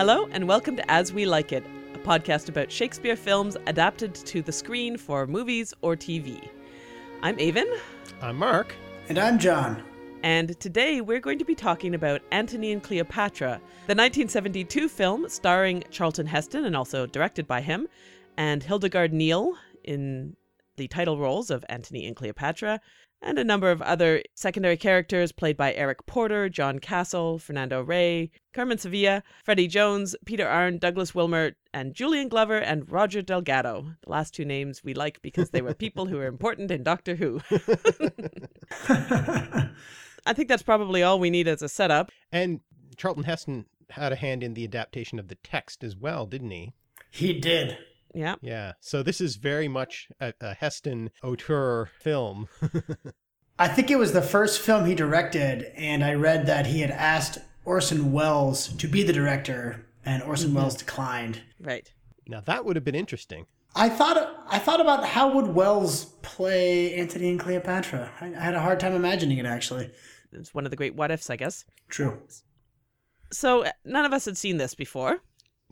Hello, and welcome to As We Like It, a podcast about Shakespeare films adapted to the screen for movies or TV. I'm Avon, I'm Mark. And I'm John. and today we're going to be talking about Antony and Cleopatra, the 1972 film starring Charlton Heston and also directed by him, and Hildegard Neil in the title roles of Antony and Cleopatra, and a number of other secondary characters played by Eric Porter, John Castle, Fernando Rey, Carmen Sevilla, Freddie Jones, Peter Arne, Douglas Wilmer, and Julian Glover and Roger Delgado. The last two names we like because they were people who were important in Doctor Who. I think that's probably all we need as a setup. And Charlton Heston had a hand in the adaptation of the text as well, didn't he? He did. Yeah. Yeah. So this is very much a, a Heston auteur film. I think it was the first film he directed, and I read that he had asked Orson Welles to be the director, and Orson mm-hmm. Welles declined. Right. now that would have been interesting. I thought I thought about how would Welles play Antony and Cleopatra. I, I had a hard time imagining it actually. It's one of the great what ifs, I guess. True. So none of us had seen this before.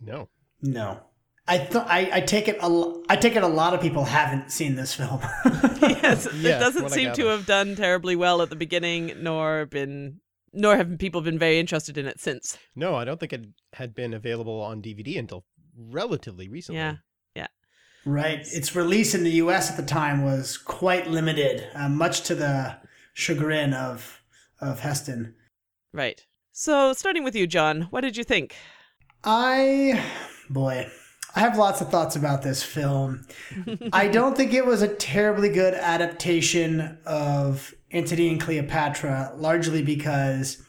No. No. I, th- I I take it a l- I take it a lot of people haven't seen this film. yes, it Yes, doesn't seem to have done terribly well at the beginning, nor been, nor have people been very interested in it since. No, I don't think it had been available on DVD until relatively recently. Yeah. Right. Its release in the U.S. at the time was quite limited, uh, much to the chagrin of of Heston. Right. So starting with you, John, what did you think? I, boy, I have lots of thoughts about this film. I don't think it was a terribly good adaptation of Antony and Cleopatra, largely because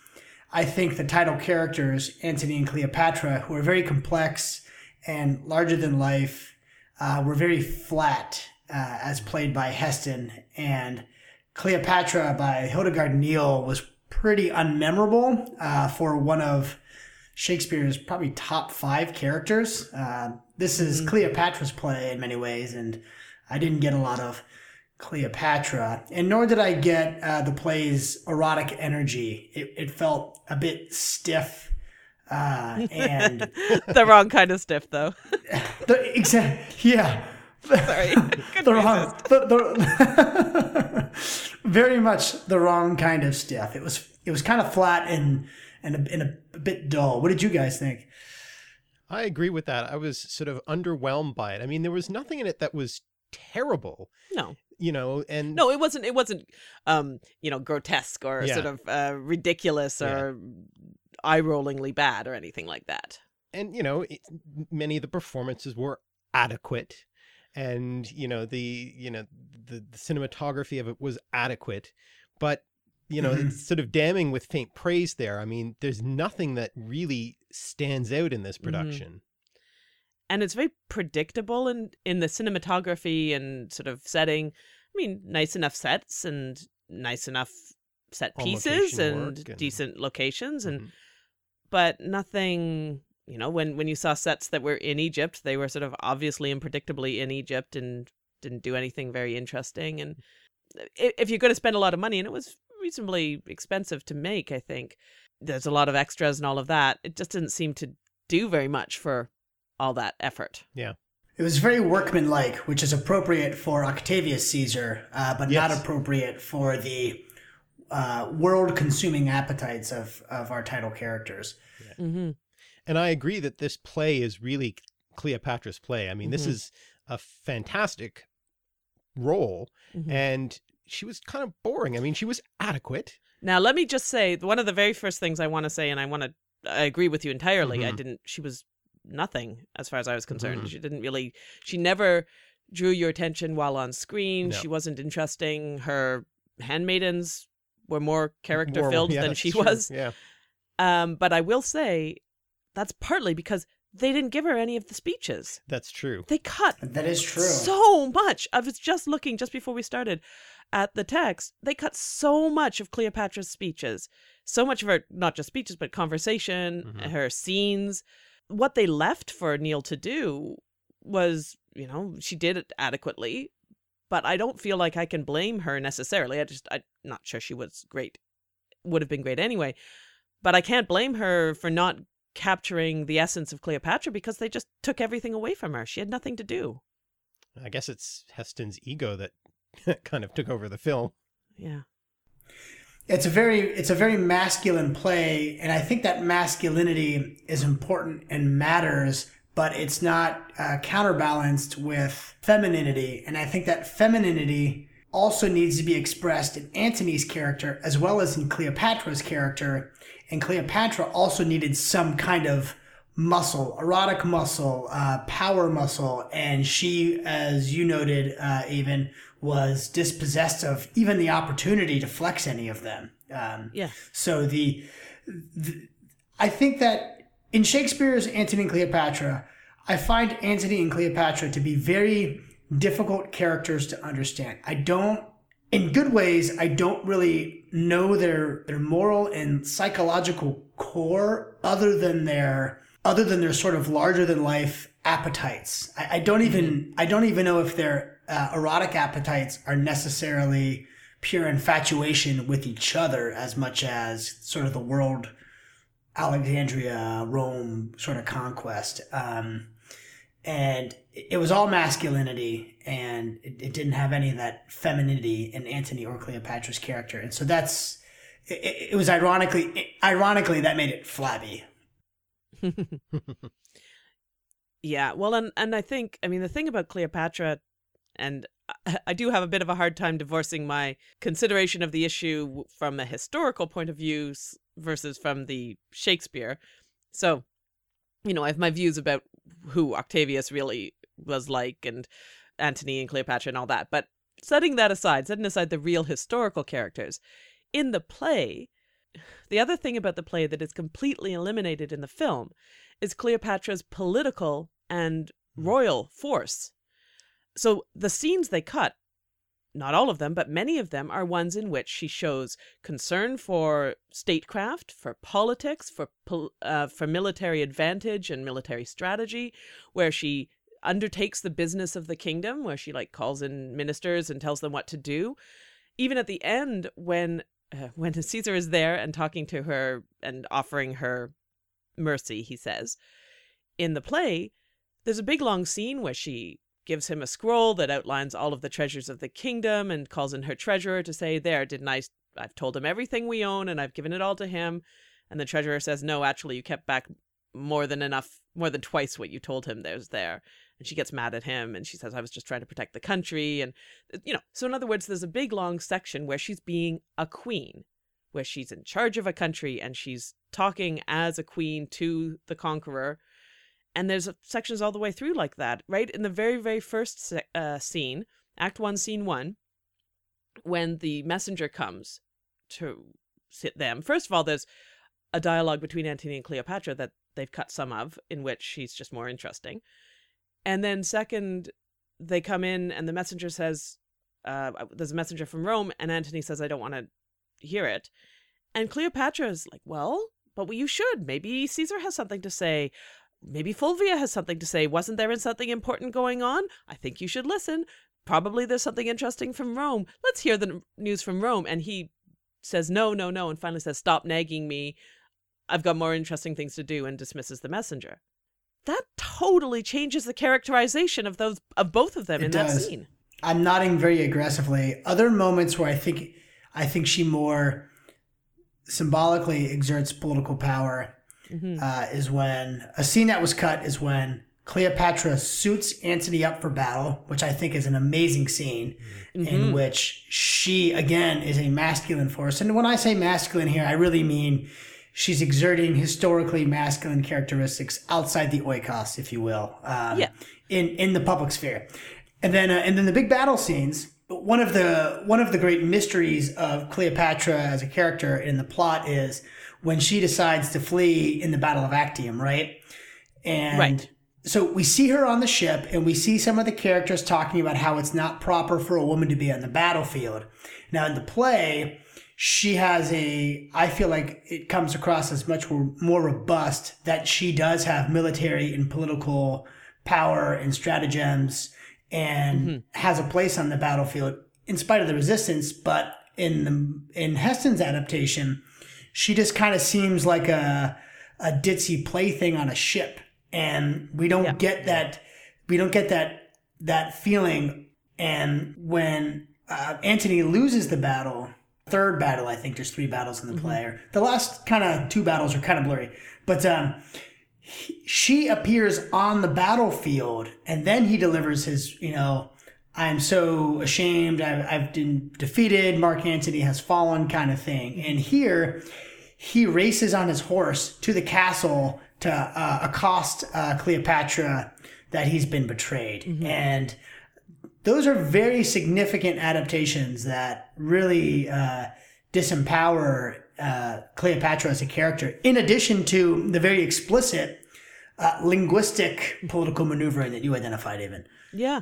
I think the title characters, Antony and Cleopatra, who are very complex and larger than life, uh, were very flat uh, as played by Heston. And Cleopatra by Hildegard Neil was pretty unmemorable uh, for one of Shakespeare's probably top five characters. Uh, this is Cleopatra's play in many ways, and I didn't get a lot of Cleopatra, and nor did I get uh, the play's erotic energy. It, it felt a bit stiff, uh, and the wrong kind of stiff, though. the exact yeah. Sorry. The wrong, the, the, very much the wrong kind of stiff. It was it was kind of flat and and a, and a bit dull. What did you guys think? I agree with that. I was sort of underwhelmed by it. I mean, there was nothing in it that was terrible, No, you know, and no, it wasn't. It wasn't, um, you know, grotesque or Yeah. sort of uh, ridiculous Yeah. or eye-rollingly bad or anything like that. and you know it, many of the performances were adequate and you know the you know the, the cinematography of it was adequate but you know Mhm. it's sort of damning with faint praise there i mean there's nothing that really stands out in this production and it's very predictable in in the cinematography and sort of setting. I mean, nice enough sets and nice enough set On pieces and, and- decent locations and Mhm. but nothing you know when when you saw sets that were in Egypt they were sort of obviously and predictably in Egypt and didn't do anything very interesting and if you're going to spend a lot of money and it was reasonably expensive to make I think there's a lot of extras and all of that it just didn't seem to do very much for all that effort Yeah. It was very workmanlike, which is appropriate for Octavius Caesar, uh, but not appropriate for the uh, world-consuming appetites of of our title characters. mm-hmm and i agree that this play is really cleopatra's play i mean this Mhm. is a fantastic role Mhm. and she was kind of boring i mean she was adequate Now, let me just say one of the very first things I want to say, and I want to, I agree with you entirely. I Mhm. didn't. She was nothing as far as I was concerned. Mhm. She didn't really. She never drew your attention while on screen. No. She wasn't interesting. Her handmaidens were more character filled yeah, than she true. was. yeah Um, but I will say that's partly because they didn't give her any of the speeches. that's true They cut That is true. so much. I was just looking just before we started at the text. They cut so much of Cleopatra's speeches, so much of her not just speeches but conversation, Mhm. her scenes. What they left for Neil to do was, you know, she did it adequately, but I don't feel like I can blame her necessarily. I just I'm not sure she was great. Would have been great anyway. But I can't blame her for not capturing the essence of Cleopatra because they just took everything away from her. She had nothing to do. I guess it's Heston's ego that kind of took over the film. Yeah. It's a very it's a very masculine play, and I think that masculinity is important and matters, but it's not uh, counterbalanced with femininity, and I think that femininity also needs to be expressed in Antony's character as well as in Cleopatra's character. And Cleopatra also needed some kind of muscle, erotic muscle, uh, power muscle. And she, as you noted, uh, even was dispossessed of even the opportunity to flex any of them. Um, Yeah. so the, the, I think that in Shakespeare's Antony and Cleopatra, I find Antony and Cleopatra to be very difficult characters to understand. I don't, in good ways, I don't really know their their moral and psychological core, other than their other than their sort of larger than life appetites. I, I don't even I don't even know if their uh, erotic appetites are necessarily pure infatuation with each other as much as sort of the world Alexandria, Rome sort of conquest. Um, and it was all masculinity and it, it, didn't have any of that femininity in Antony or Cleopatra's character. And so that's, it, it was ironically, ironically that made it flabby. yeah. Well, and, and I think, I mean, the thing about Cleopatra, and I do have a bit of a hard time divorcing my consideration of the issue from a historical point of view versus from the Shakespeare. So, you know, I have my views about who Octavius really was like and Antony and Cleopatra and all that. But setting that aside, setting aside the real historical characters, in the play, the other thing about the play that is completely eliminated in the film is Cleopatra's political and hmm. royal force. So the scenes they cut, not all of them, but many of them are ones in which she shows concern for statecraft, for politics, for uh, for military advantage and military strategy, where she undertakes the business of the kingdom, where she like calls in ministers and tells them what to do. Even at the end, when uh, when Caesar is there and talking to her and offering her mercy, he says, in the play, there's a big long scene where she gives him a scroll that outlines all of the treasures of the kingdom and calls in her treasurer to say, There, didn't I? I've told him everything we own and I've given it all to him. And the treasurer says, No, actually, you kept back more than enough, more than twice what you told him there's there. And she gets mad at him and she says, I was just trying to protect the country. And, uh, you know, so in other words, there's a big long section where she's being a queen, where she's in charge of a country and she's talking as a queen to the conqueror and there's sections all the way through like that right? In the very very first uh, scene act one scene one when the messenger comes to sit them first of all there's a dialogue between antony and cleopatra that they've cut some of in which she's just more interesting. And then second they come in and the messenger says uh, there's a messenger from rome and antony says i don't want to hear it. And cleopatra is like well but you should. Maybe caesar has something to say maybe Fulvia has something to say. Wasn't there something important going on? I think you should listen. Probably there's something interesting from Rome. Let's hear the news from Rome. And he says, no, no, no, and finally says, stop nagging me. I've got more interesting things to do, and dismisses the messenger. That totally changes the characterization of those of both of them it in does. that scene. I'm nodding very aggressively. Other moments where I think I think she more symbolically exerts political power mm-hmm. uh, is when a scene that was cut is when Cleopatra suits Antony up for battle, which I think is an amazing scene mm-hmm. in which she, again, is a masculine force. And when I say masculine here, I really mean she's exerting historically masculine characteristics outside the oikos, if you will, um, yeah. in, in the public sphere. And then, uh, and then the big battle scenes. One of the one of the great mysteries of Cleopatra as a character in the plot is when she decides to flee in the Battle of Actium, right? And right. so we see her on the ship and we see some of the characters talking about how it's not proper for a woman to be on the battlefield. Now in the play, she has a, I feel like it comes across as much more robust that she does have military and political power and stratagems and mm-hmm. has a place on the battlefield in spite of the resistance. But in the, in Heston's adaptation, she just kind of seems like a a ditzy plaything on a ship, and we don't Yeah. get that. We don't get that that feeling. And when uh, Antony loses the battle, third battle, I think there's three battles in the play. Or the last kind of two battles are kind of blurry, but um, he- she appears on the battlefield, and then he delivers his, you know, I'm so ashamed. I've, I've been defeated. Mark Antony has fallen, kind of thing. And here, he races on his horse to the castle to uh, accost uh, Cleopatra that he's been betrayed. And those are very significant adaptations that really uh, disempower uh, Cleopatra as a character, in addition to the very explicit uh, linguistic political maneuvering that you identified, even. Yeah,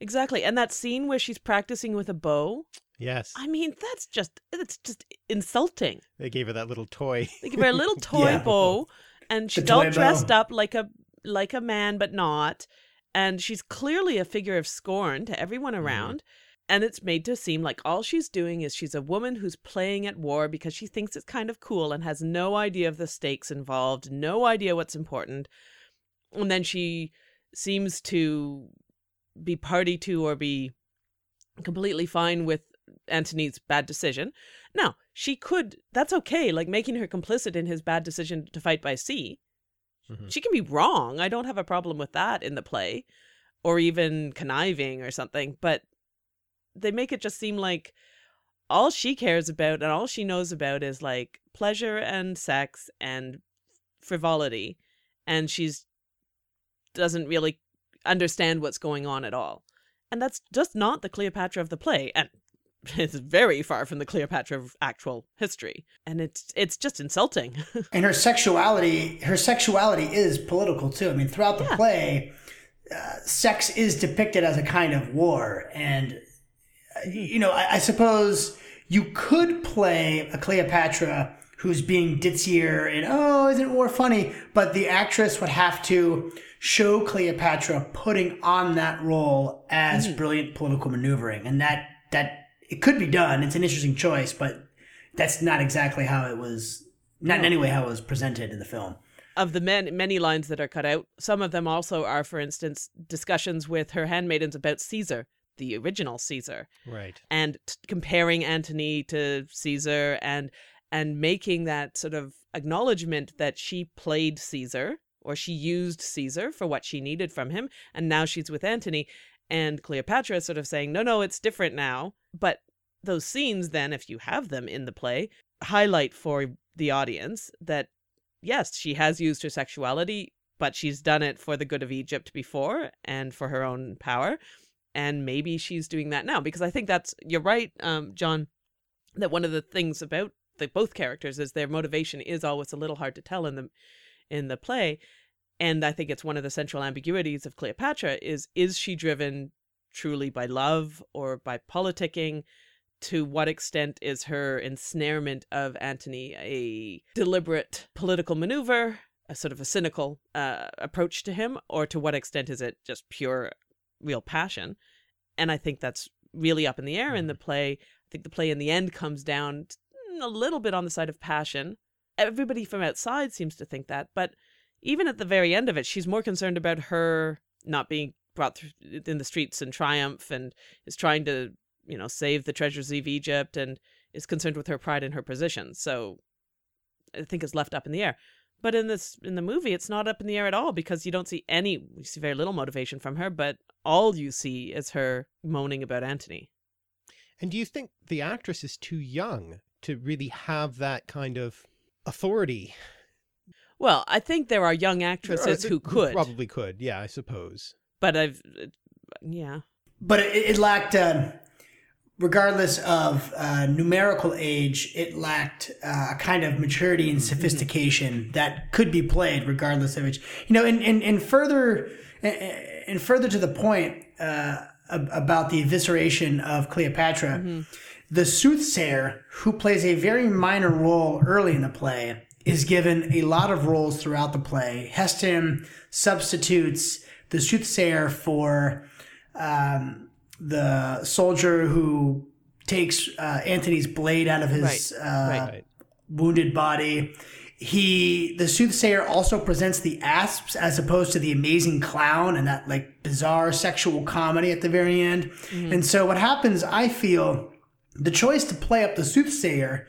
exactly. And that scene where she's practicing with a bow, Yes. I mean, that's just it's just insulting. They gave her that little toy. They give her a little toy Yeah. bow, and she's all dressed bow. up like a like a man, but not. And she's clearly a figure of scorn to everyone mm-hmm. around. And it's made to seem like all she's doing is she's a woman who's playing at war because she thinks it's kind of cool and has no idea of the stakes involved, no idea what's important. And then she seems to be party to or be completely fine with Antony's bad decision. Now, she could, that's okay, like making her complicit in his bad decision to fight by sea. Mhm. She can be wrong. I don't have a problem with that in the play, or even conniving or something, but they make it just seem like all she cares about and all she knows about is like pleasure and sex and frivolity. And she's doesn't really understand what's going on at all. And that's just not the Cleopatra of the play. And it's very far from the Cleopatra of actual history. And it's it's just insulting. and her sexuality her sexuality is political too i mean throughout the Yeah. play uh, sex is depicted as a kind of war and uh, you know I, I suppose you could play a cleopatra who's being ditzier and oh isn't war funny? But the actress would have to show cleopatra putting on that role as mm-hmm. brilliant political maneuvering. And that that it could be done. It's an interesting choice but that's not exactly how it was not in any way how it was presented in the film. Of the men, many lines that are cut out, some of them also are, for instance, discussions with her handmaidens about Caesar, the original Caesar, Right. and t- comparing Antony to Caesar and and making that sort of acknowledgement that she played Caesar or she used Caesar for what she needed from him, and now she's with Antony, and Cleopatra sort of saying, no, no, it's different now. But those scenes, then, if you have them in the play, highlight for the audience that yes, she has used her sexuality, but she's done it for the good of Egypt before and for her own power. And maybe she's doing that now because I think that's, you're right, um, John, that one of the things about the both characters is their motivation is always a little hard to tell in the in the play. And I think it's one of the central ambiguities of Cleopatra is is she driven truly by love or by politicking? to what extent is her ensnarement of Antony a deliberate political maneuver, a sort of a cynical uh, approach to him, or to what extent is it just pure, real passion? And I think that's really up in the air in the play. I think the play in the end comes down a little bit on the side of passion. Everybody from outside seems to think that, but even at the very end of it, she's more concerned about her not being brought through in the streets in triumph and is trying to you know, save the treasures of Egypt and is concerned with her pride in her position. So I think it's left up in the air. But in this in the movie, it's not up in the air at all because you don't see any you see very little motivation from her, but all you see is her moaning about Antony. And do you think the actress is too young to really have that kind of authority? Well, I think there are young There are- actresses who could, Probably could. Yeah, I suppose. but I've yeah. but it, it lacked uh, regardless of uh, numerical age it lacked uh, a kind of maturity and sophistication that could be played regardless of age you know and, and, and further and further to the point uh, about the evisceration of cleopatra the soothsayer who plays a very minor role early in the play is given a lot of roles throughout the play heston substitutes the soothsayer for um, the soldier who takes uh, Antony's blade out of his Right, uh, Right. wounded body. he the soothsayer also presents the asps as opposed to the amazing clown and that like bizarre sexual comedy at the very end. Mm-hmm. And so what happens, I feel, the choice to play up the soothsayer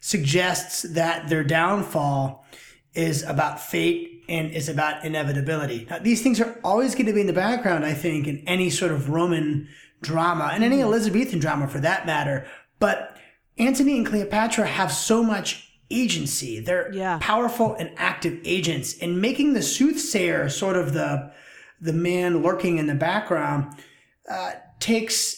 suggests that their downfall is about fate and is about inevitability. Now, these things are always going to be in the background, I think, in any sort of Roman drama and any Elizabethan drama for that matter. But Antony and Cleopatra have so much agency. They're yeah. powerful and active agents, and making the soothsayer sort of the the man lurking in the background uh, takes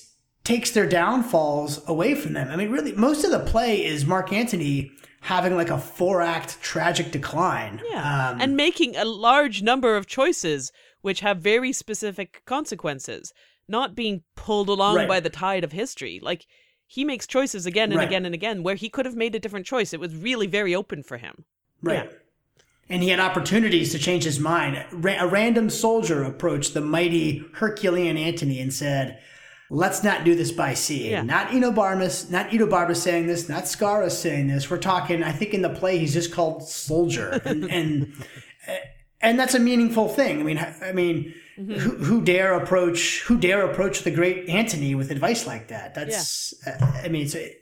takes their downfalls away from them. I mean, really, most of the play is Mark Antony having like a four act tragic decline. Yeah. Um, and making a large number of choices which have very specific consequences, not being pulled along right. by the tide of history. Like, he makes choices again and right. again and again where he could have made a different choice. It was really very open for him. Right. Yeah. And he had opportunities to change his mind. A random soldier approached the mighty Herculean Antony and said, let's not do this by sea. Yeah. Not Enobarbus, not Enobarbus saying this, not Scaurus saying this. We're talking, I think in the play he's just called soldier. And and, and that's a meaningful thing. I mean I mean mm-hmm. who, who dare approach who dare approach the great Antony with advice like that? That's yeah. uh, I mean it's a,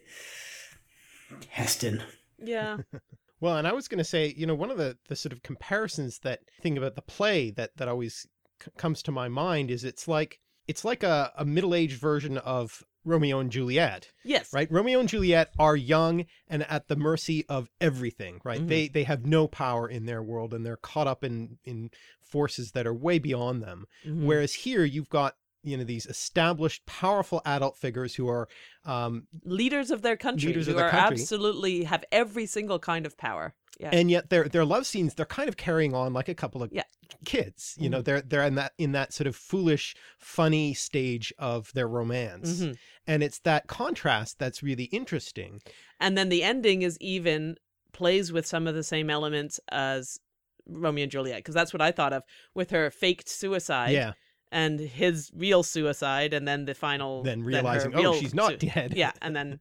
Heston. Yeah. well, and I was going to say, you know, one of the the sort of comparisons that thing about the play that that always c- comes to my mind is it's like it's like a, a middle-aged version of Romeo and Juliet. Yes. Right? Romeo and Juliet are young and at the mercy of everything, right? Mm-hmm. They they have no power in their world and they're caught up in in forces that are way beyond them. Mm-hmm. Whereas here you've got you know these established powerful adult figures who are um, leaders of their country leaders who of their are country. absolutely have every single kind of power yeah. and yet their their love scenes they're kind of carrying on like a couple of yeah. kids you mm-hmm. know they're they're in that in that sort of foolish funny stage of their romance mm-hmm. and it's that contrast that's really interesting and then the ending is even plays with some of the same elements as Romeo and Juliet because that's what I thought of with her faked suicide yeah and his real suicide, and then the final. Then realizing, then oh, she's not su- dead. yeah, and then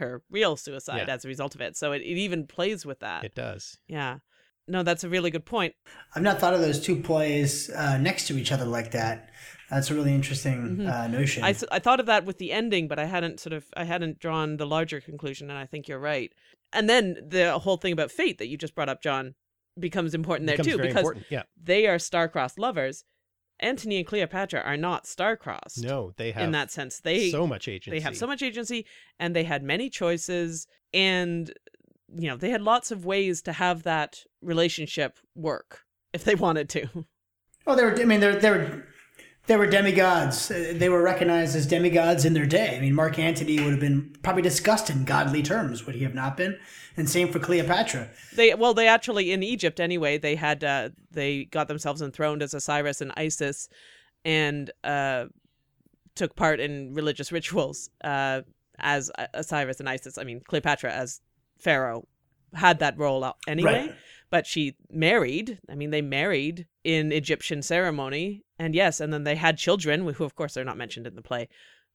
her real suicide yeah. as a result of it. So it, it even plays with that. It does. Yeah. No, that's a really good point. I've not thought of those two plays uh, next to each other like that. That's a really interesting mm-hmm. uh, notion. I, I thought of that with the ending, but I hadn't sort of I hadn't drawn the larger conclusion, and I think you're right. And then the whole thing about fate that you just brought up, John, becomes important there becomes too because yeah. they are star-crossed lovers Antony and Cleopatra are not star-crossed. No, they have in that sense. They have so much agency. They have so much agency, and they had many choices, and you know they had lots of ways to have that relationship work if they wanted to. Oh, they were. I mean, they're they're they were demigods. They were recognized as demigods in their day. I mean, Mark Antony would have been probably discussed in godly terms, would he have not been? And same for Cleopatra. They well, they actually in Egypt anyway. They had uh, they got themselves enthroned as Osiris and Isis, and uh, took part in religious rituals uh, as Osiris and Isis. I mean, Cleopatra as Pharaoh had that role anyway. Right. But she married. I mean, they married in Egyptian ceremony, and yes, and then they had children, who of course are not mentioned in the play,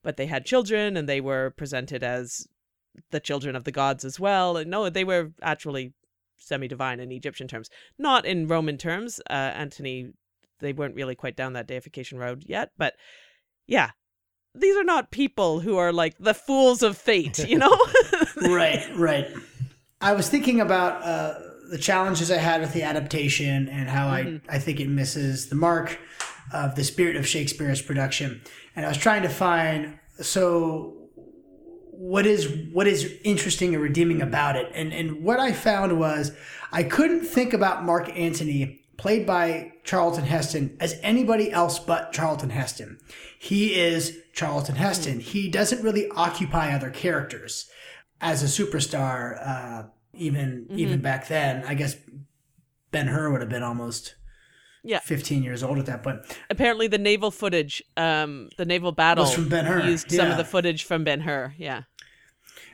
but they had children, and they were presented as the children of the gods as well. And no, they were actually semi-divine in Egyptian terms, not in Roman terms. Uh, Antony, they weren't really quite down that deification road yet, but yeah, these are not people who are like the fools of fate, you know? right, right. I was thinking about uh, the challenges I had with the adaptation and how mm-hmm. I, I think it misses the mark of the spirit of Shakespeare's production. And I was trying to find so what is what is interesting and redeeming about it. And and what I found was I couldn't think about Mark Antony played by Charlton Heston as anybody else but Charlton Heston. He is Charlton Heston. He doesn't really occupy other characters as a superstar. Uh, even mm-hmm. even back then, I guess Ben Hur would have been almost yeah. 15 years old at that point. Apparently, the naval footage, um, the naval battle, was from Ben Hur. Used yeah. some of the footage from Ben Hur. Yeah.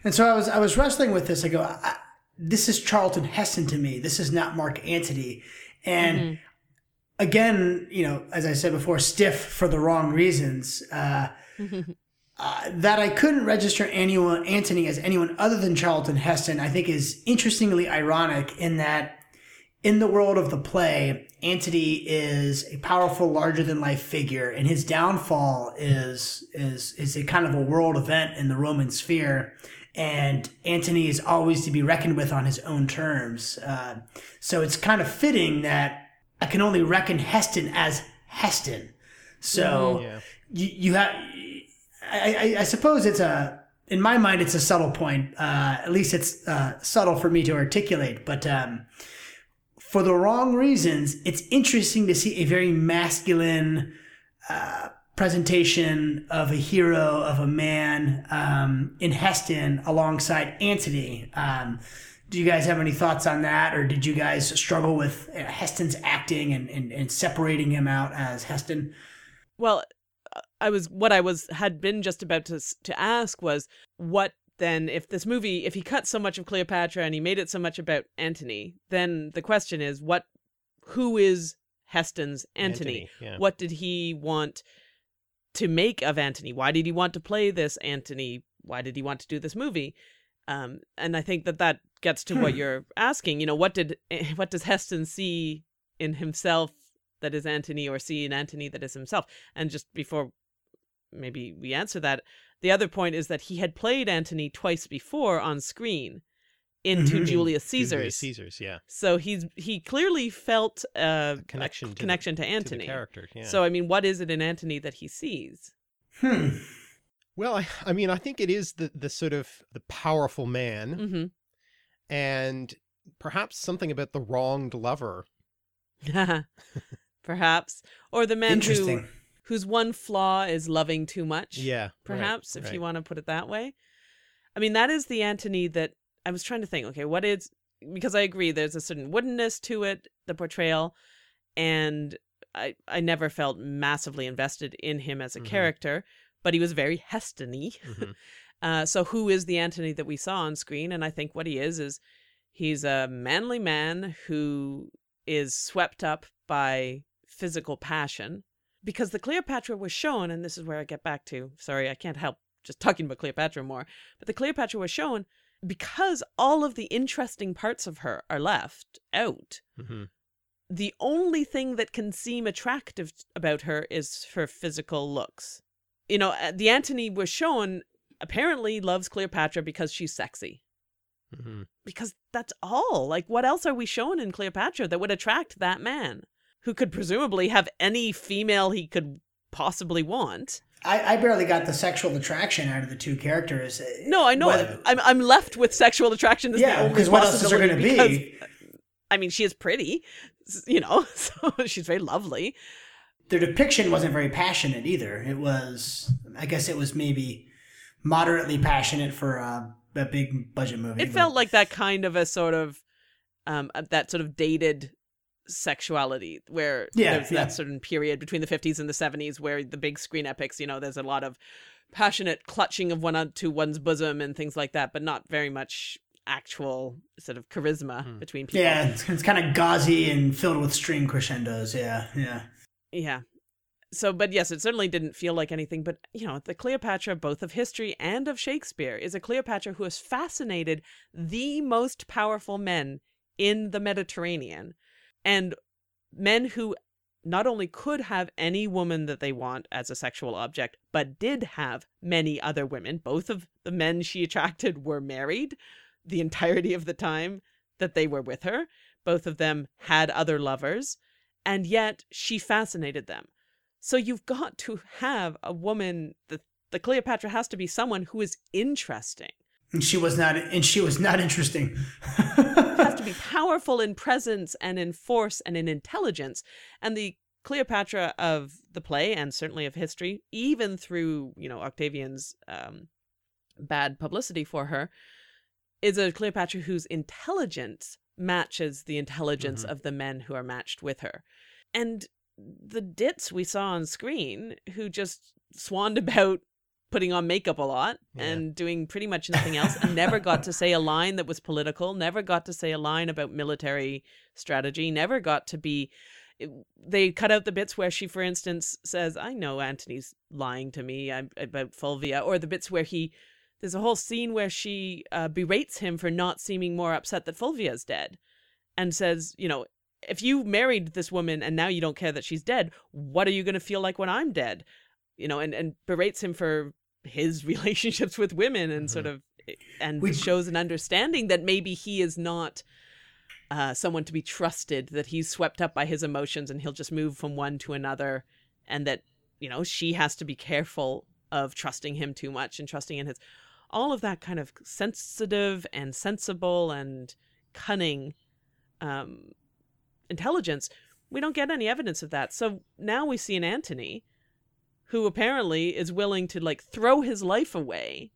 And so I was I was wrestling with this. I go, I, this is Charlton Heston to me. This is not Mark Antony. And mm-hmm. again, you know, as I said before, stiff for the wrong reasons. Uh, uh, that I couldn't register anyone Antony as anyone other than Charlton Heston, I think is interestingly ironic in that in the world of the play, Antony is a powerful, larger than life figure, and his downfall is is is a kind of a world event in the Roman sphere. And Antony is always to be reckoned with on his own terms. Uh, so it's kind of fitting that I can only reckon Heston as Heston. So Yeah. you, you have, I, I, I suppose it's a, in my mind, it's a subtle point. Uh, at least it's uh, subtle for me to articulate. But um, for the wrong reasons, it's interesting to see a very masculine uh, presentation of a hero, of a man um, in Heston alongside Antony. Um, do you guys have any thoughts on that, or did you guys struggle with uh, Heston's acting and, and, and separating him out as Heston? Well, I was what I was had been just about to to ask was what then if this movie if he cut so much of Cleopatra and he made it so much about Antony, then the question is what who is Heston's Antony? Antony, yeah. What did he want to make of Antony? Why did he want to play this Antony? Why did he want to do this movie? Um, and I think that that gets to what you're asking. You know, what did what does Heston see in himself that is Antony, or see in Antony that is himself? And just before maybe we answer that, the other point is that he had played Antony twice before on screen into Mhm. Julius Julius Caesar's. Caesar's, yeah. So he's he clearly felt uh, a connection to the- connection to To the Antony. character, yeah. So I mean, what is it in Antony that he sees? Hmm. well, I, I mean, I think it is the the sort of the powerful man hmm and perhaps something about the wronged lover. perhaps, or the man who Interesting. Whose one flaw is loving too much. Yeah. right, perhaps if right. you want to put it that way. I mean, that is the Antony that I was trying to think. Okay, what is because I agree there's a certain woodenness to it, the portrayal, and I I never felt massively invested in him as a Mhm. character, but he was very Hestony. Mhm. Uh, so who is the Antony that we saw on screen? And I think what he is is he's a manly man who is swept up by physical passion. Because the Cleopatra was shown, and this is where I get back to. Sorry, I can't help just talking about Cleopatra more. But the Cleopatra was shown because all of the interesting parts of her are left out. Mhm. The only thing that can seem attractive about her is her physical looks. You know, uh, the Antony was shown apparently loves Cleopatra because she's sexy. Mhm. Because that's all. Like, what else are we shown in Cleopatra that would attract that man who could presumably have any female he could possibly want? I, I barely got the sexual attraction out of the two characters. No, I know. I'm I'm left with sexual attraction. As Yeah, because what else is there going to be? I mean, she is pretty, you know, so she's very lovely. Their depiction wasn't very passionate either. It was, I guess, it was maybe moderately passionate for uh, a big budget movie. It but- felt like that kind of a sort of, um, that sort of dated sexuality where Yeah, there's yeah. that certain period between the 50s and the 70s where the big screen epics, you know, there's a lot of passionate clutching of one onto one's bosom and things like that, but not very much actual sort of charisma Hmm. between people. Yeah, it's, it's kind of gauzy and filled with string crescendos. Yeah, yeah. Yeah. So, but yes, it certainly didn't feel like anything. But, you know, the Cleopatra, both of history and of Shakespeare, is a Cleopatra who has fascinated the most powerful men in the Mediterranean and men who not only could have any woman that they want as a sexual object, but did have many other women. Both of the men she attracted were married the entirety of the time that they were with her. Both of them had other lovers, and yet she fascinated them. So you've got to have a woman the the Cleopatra has to be someone who is interesting. And she was not, and she was not interesting. Have to be powerful in presence and in force and in intelligence. And the Cleopatra of the play and certainly of history, even through, you know, Octavian's um, bad publicity for her, is a Cleopatra whose intelligence matches the intelligence Mhm. of the men who are matched with her. And the dits we saw on screen who just swanned about putting on makeup a lot Yeah. and doing pretty much nothing else and never got to say a line that was political, never got to say a line about military strategy, never got to be they cut out the bits where she for instance says i know antony's lying to me about fulvia or the bits where he there's a whole scene where she uh, berates him for not seeming more upset that fulvia's dead and says, you know, if you married this woman and now you don't care that she's dead, what are you going to feel like when I'm dead? You know, and, and berates him for his relationships with women and mm-hmm. sort of, and we, shows an understanding that maybe he is not uh, someone to be trusted, that he's swept up by his emotions and he'll just move from one to another, and that, you know, she has to be careful of trusting him too much and trusting in his. All of that kind of sensitive and sensible and cunning um, intelligence, we don't get any evidence of that. So now we see an Antony who apparently is willing to like throw his life away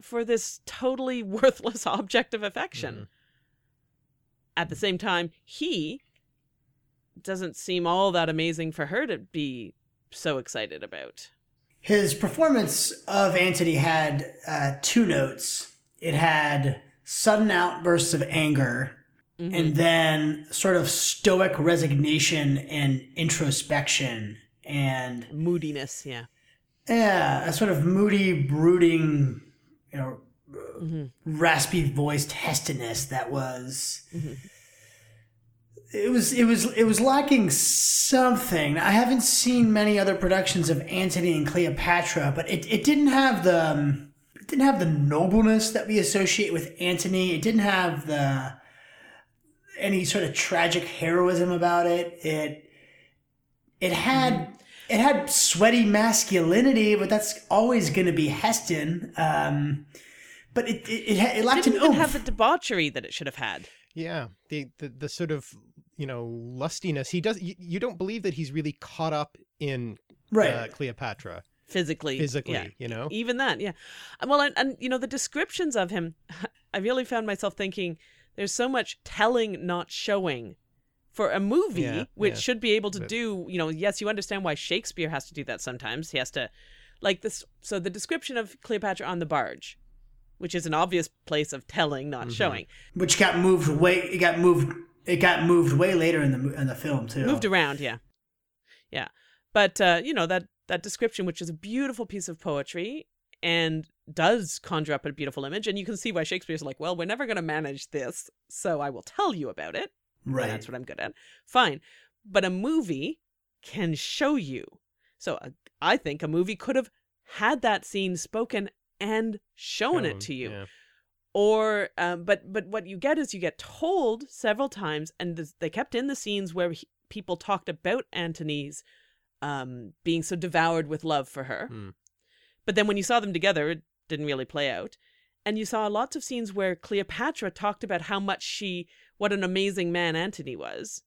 for this totally worthless object of affection. Mm. At the same time, he doesn't seem all that amazing for her to be so excited about. His performance of Antony had uh, two notes. It had sudden outbursts of anger mm-hmm. and then sort of stoic resignation and introspection and moodiness. Yeah. Yeah, a sort of moody, brooding, you know, mm-hmm. raspy voiced hestiness that was. Mm-hmm. It was it was it was lacking something. I haven't seen many other productions of Antony and Cleopatra, but it, it didn't have the um, it didn't have the nobleness that we associate with Antony. It didn't have the any sort of tragic heroism about it. It it had mm-hmm. It had sweaty masculinity, but that's always going to be Heston. Um, but it it, it, it lacked didn't an even have the debauchery that it should have had. Yeah, the, the the sort of you know lustiness. He does. You, you don't believe that he's really caught up in right. Uh, Cleopatra physically physically yeah. you know even that yeah well and, and you know the descriptions of him i really found myself thinking there's so much telling, not showing for a movie, yeah, which yeah. should be able to but... do, you know, yes, you understand why Shakespeare has to do that sometimes. He has to, like this. So the description of Cleopatra on the barge, which is an obvious place of telling, not mm-hmm. showing, which got moved way, it got moved, it got moved way later in the in the film too. Moved around, yeah, yeah. But uh, you know that that description, which is a beautiful piece of poetry, and does conjure up a beautiful image. And you can see why Shakespeare's like, well, we're never going to manage this, so I will tell you about it. Right. that's what I'm good at. Fine. But a movie can show you. So uh, I think a movie could have had that scene spoken and shown it to you. Yeah. Or, um, but but what you get is you get told several times, and this, they kept in the scenes where he, people talked about Antony's um, being so devoured with love for her. Mm. But then when you saw them together, it didn't really play out. And you saw lots of scenes where Cleopatra talked about how much she, what an amazing man Antony was.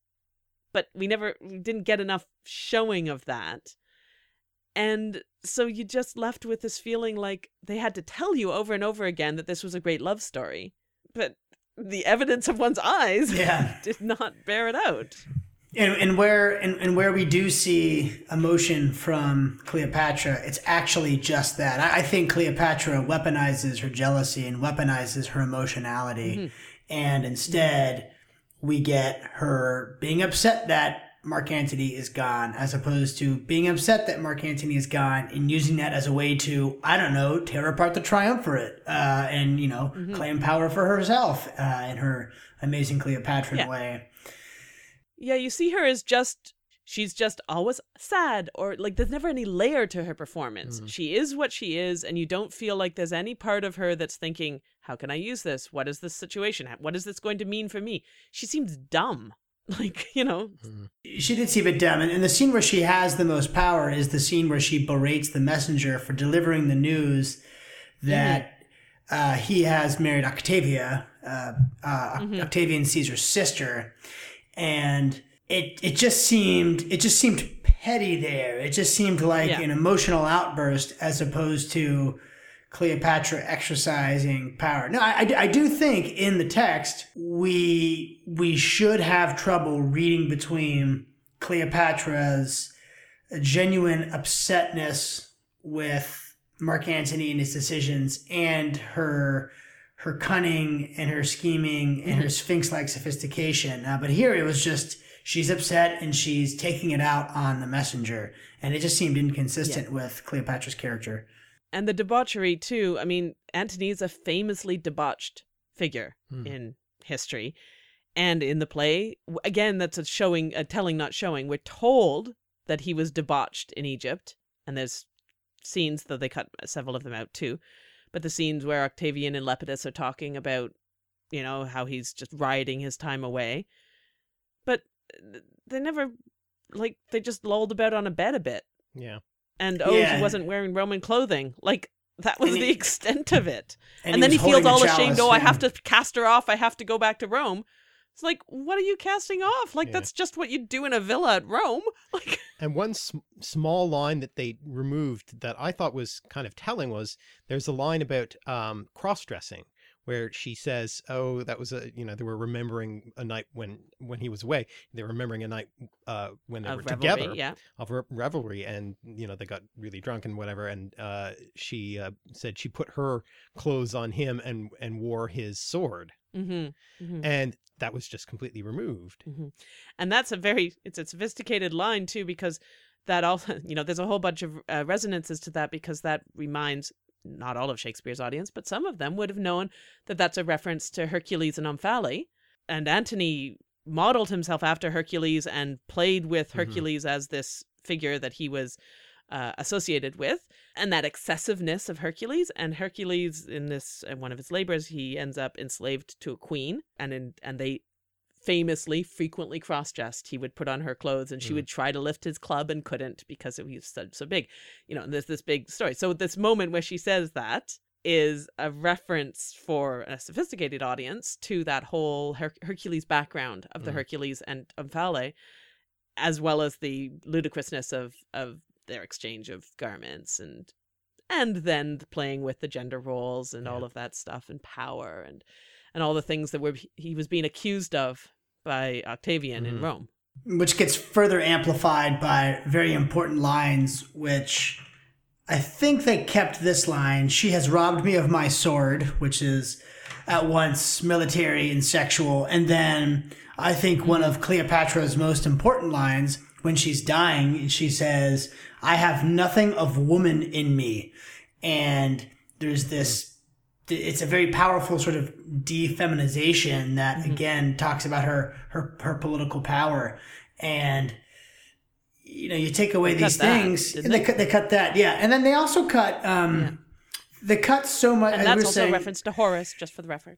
But we never, we didn't get enough showing of that. And so you just left with this feeling like they had to tell you over and over again that this was a great love story. But the evidence of one's eyes yeah. did not bear it out and, and where and, and where we do see emotion from Cleopatra, it's actually just that. I, I think Cleopatra weaponizes her jealousy and weaponizes her emotionality, mm-hmm. and instead we get her being upset that Mark Antony is gone, as opposed to being upset that Mark Antony is gone and using that as a way to, I don't know, tear apart the triumvirate uh, and, you know, mm-hmm. claim power for herself uh, in her amazing Cleopatra yeah. way. Yeah, you see her as just she's just always sad or like there's never any layer to her performance. Mm. She is what she is and you don't feel like there's any part of her that's thinking, how can I use this? What is this situation? What is this going to mean for me? She seems dumb. Like, you know. Mm. She did seem a bit dumb. And, and the scene where she has the most power is the scene where she berates the messenger for delivering the news that mm. uh, he has married Octavia, uh, uh, mm-hmm. Octavian Caesar's sister and it it just seemed it just seemed petty there. It just seemed like yeah. an emotional outburst as opposed to Cleopatra exercising power. No, I, I do think in the text we we should have trouble reading between Cleopatra's genuine upsetness with Mark Antony and his decisions and her her cunning and her scheming and her sphinx like sophistication. Uh, but here it was just she's upset and she's taking it out on the messenger. And it just seemed inconsistent yeah. with Cleopatra's character. And the debauchery, too. I mean, Antony is a famously debauched figure mm. in history. And in the play, again, that's a showing, a telling, not showing. We're told that he was debauched in Egypt, and there's scenes, though they cut several of them out too, but the scenes where Octavian and Lepidus are talking about, you know, how he's just riding his time away. But uh, they never, like, they just lolled about on a bed a bit. Yeah. And oh, Yeah. he wasn't wearing Roman clothing. Like, that was And the extent of it. And, And, then he feels all chalice, ashamed. Oh, I have to cast her off. I have to go back to Rome. It's like, what are you casting off? Like, Yeah. that's just what you do in a villa at Rome. Like, And one sm- small line that they removed that I thought was kind of telling was there's a line about um, cross dressing where she says, "Oh, that was a you know they were remembering a night when when he was away. They were remembering a night uh, when they of were revelry, together yeah. of re- revelry, and you know they got really drunk and whatever. And uh, she uh, said she put her clothes on him and and wore his sword, Mm-hmm. mm-hmm. and that was just completely removed. and that's a very it's a sophisticated line too because that also you know there's a whole bunch of uh, resonances to that because that reminds not all of shakespeare's audience but some of them would have known that that's a reference to hercules and omphale and antony modeled himself after hercules and played with Mhm. hercules as this figure that he was uh, associated with and that excessiveness of hercules and hercules in this in one of his labors he ends up enslaved to a queen and in and they famously frequently cross-dressed he would put on her clothes and she Mm. would try to lift his club and couldn't because he was so, so big you know and there's this big story so this moment where she says that is a reference for a sophisticated audience to that whole Her- hercules background of the Mm. hercules and omphale as well as the ludicrousness of of their exchange of garments and and then playing with the gender roles and all of that stuff and power and and all the things that were he was being accused of by Octavian in Mhm. Rome. which gets further amplified by very important lines which i think they kept this line she has robbed me of my sword which is at once military and sexual and then i think one of cleopatra's most important lines when she's dying she says i have nothing of woman in me and there's this it's a very powerful sort of defeminization that Mhm. again talks about her her her political power and you know you take away They these that, things didn't and they they? cut they cut that yeah and then they also cut um Yeah. they cut so much And that's also saying, a reference to Horace, just for the record.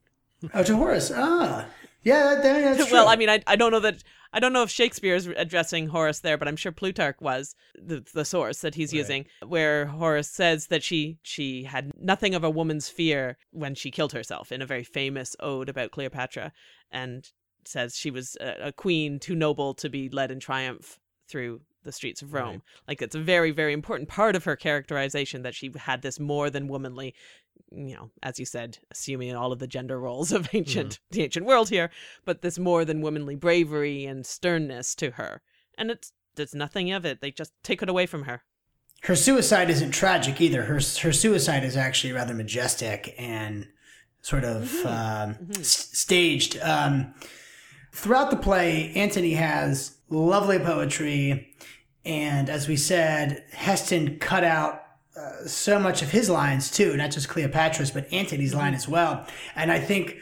oh to Horace ah yeah that, that- that's well. I mean, I, I don't know that I don't know if Shakespeare is addressing Horace there, but I'm sure Plutarch was the the source that he's Right. using, where Horace says that she she had nothing of a woman's fear when she killed herself in a very famous ode about Cleopatra, and says she was a, a queen too noble to be led in triumph through the streets of Rome. Right. Like it's a very very important part of her characterization that she had this more than womanly you know, as you said, assuming all of the gender roles of ancient the ancient world here, but this more than womanly bravery and sternness to her. And it's there's nothing of it. They just take it away from her. her suicide isn't tragic either her her suicide is actually rather majestic and sort of Mhm. um, Mhm. s- staged um, throughout the play antony has lovely poetry and as we said heston cut out uh, so much of his lines too not just cleopatra's but antony's line as well. And i think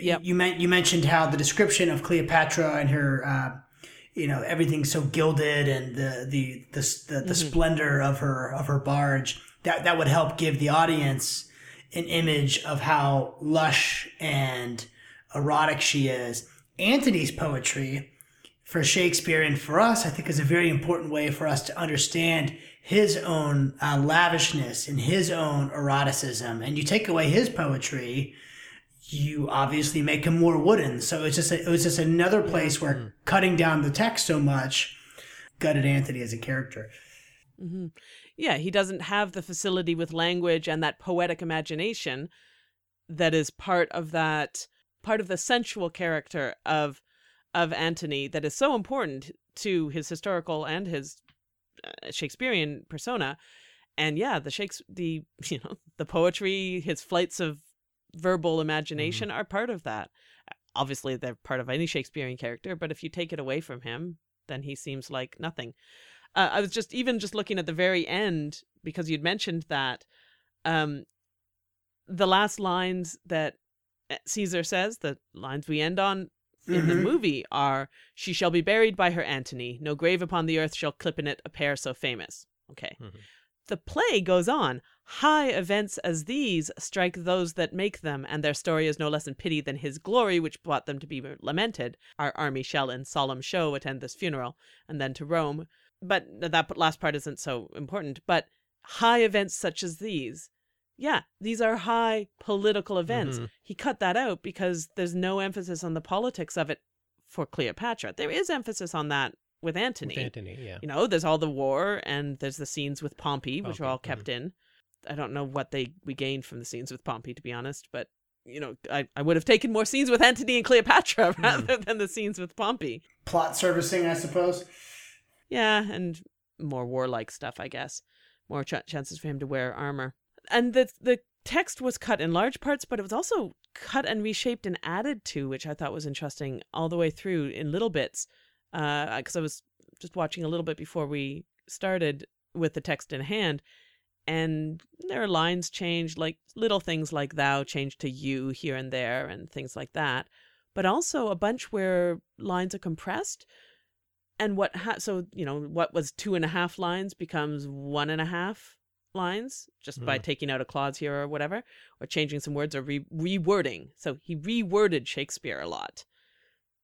Yep. you meant you mentioned how the description of cleopatra and her uh, you know everything's so gilded and the the the, the, the splendor of her of her barge that that would help give the audience an image of how lush and erotic she is. Antony's poetry for shakespeare and for us i think is a very important way for us to understand his own uh, lavishness and his own eroticism and you take away his poetry you obviously make him more wooden. So it's just a, it was just another place where cutting down the text so much gutted Antony as a character. Mm-hmm. Yeah, he doesn't have the facility with language and that poetic imagination that is part of that part of the sensual character of of Antony that is so important to his historical and his uh, Shakespearean persona. And yeah, the Shakes the you know the poetry, his flights of verbal imagination are part of that. Obviously, they're part of any Shakespearean character, but if you take it away from him, then he seems like nothing. Uh, I was just even just looking at the very end because you'd mentioned that um, the last lines that uh, Caesar says, the lines we end on, in the Mhm. movie are she shall be buried by her Antony, no grave upon the earth shall clip in it a pair so famous. Okay. Mhm. The play goes on. High events as these strike those that make them, and their story is no less in pity than his glory, which brought them to be lamented. Our army shall in solemn show attend this funeral, and then to Rome. But that last part isn't so important. But high events such as these, yeah, these are high political events. Mhm. He cut that out because there's no emphasis on the politics of it for Cleopatra. There is emphasis on that with Antony. With Antony, yeah. You know, there's all the war and there's the scenes with Pompey, which are all kept in. I don't know what they we gained from the scenes with Pompey, to be honest, but you know, I, I would have taken more scenes with Antony and Cleopatra rather than the scenes with Pompey. Plot servicing, I suppose. Yeah, and more warlike stuff, I guess. More ch- chances for him to wear armor. And the the text was cut in large parts, but it was also cut and reshaped and added to, which I thought was interesting all the way through in little bits. Uh, because I was just watching a little bit before we started with the text in hand, and there are lines changed, like little things like thou changed to you here and there, and things like that. But also a bunch where lines are compressed and what ha- so you know what was two and a half lines becomes one and a half lines just by Mhm. taking out a clause here or whatever or changing some words or re- rewording so he reworded shakespeare a lot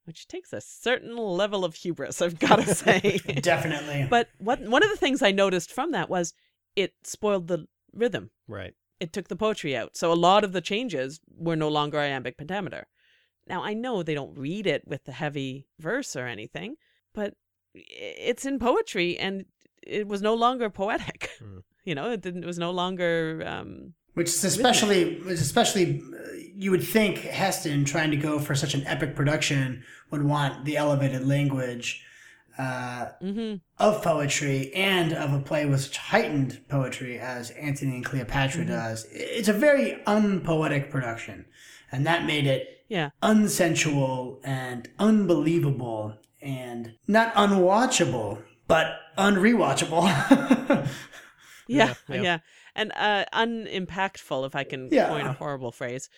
which takes a certain level of hubris i've got to say Definitely. but what one of the things i noticed from that was it spoiled the rhythm Right. it took the poetry out. So a lot of the changes were no longer iambic pentameter. Now I know they don't read it with the heavy verse or anything, but it's in poetry and it was no longer poetic. Mm. You know, it didn't. It was no longer. Um, Which is especially, especially, uh, you would think Heston trying to go for such an epic production would want the elevated language uh, mm-hmm. of poetry and of a play with such heightened poetry as Antony and Cleopatra Mm-hmm. does. It's a very unpoetic production, and that made it Yeah. unsensual and unbelievable and not unwatchable, but unrewatchable. Yeah, Yeah, yeah, and uh, unimpactful, if I can Yeah. coin a horrible phrase.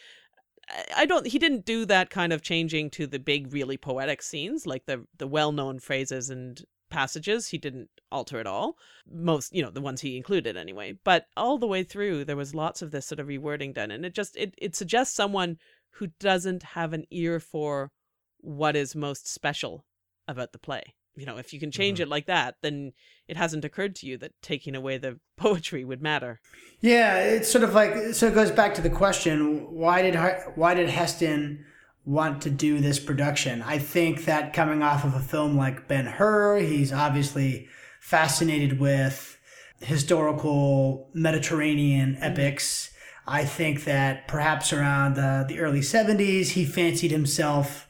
I- I don't. He didn't do that kind of changing to the big, really poetic scenes, like the the well known phrases and passages. He didn't alter at all. Most, you know, the ones he included anyway. But all the way through, there was lots of this sort of rewording done, and it just it it suggests someone who doesn't have an ear for what is most special about the play. You know, if you can change Mhm. it like that, then it hasn't occurred to you that taking away the poetry would matter. Yeah, it's sort of like so. It goes back to the question: Why did why did Heston want to do this production? I think that coming off of a film like Ben Hur, he's obviously fascinated with historical Mediterranean epics. I think that perhaps around the, the early '70s, he fancied himself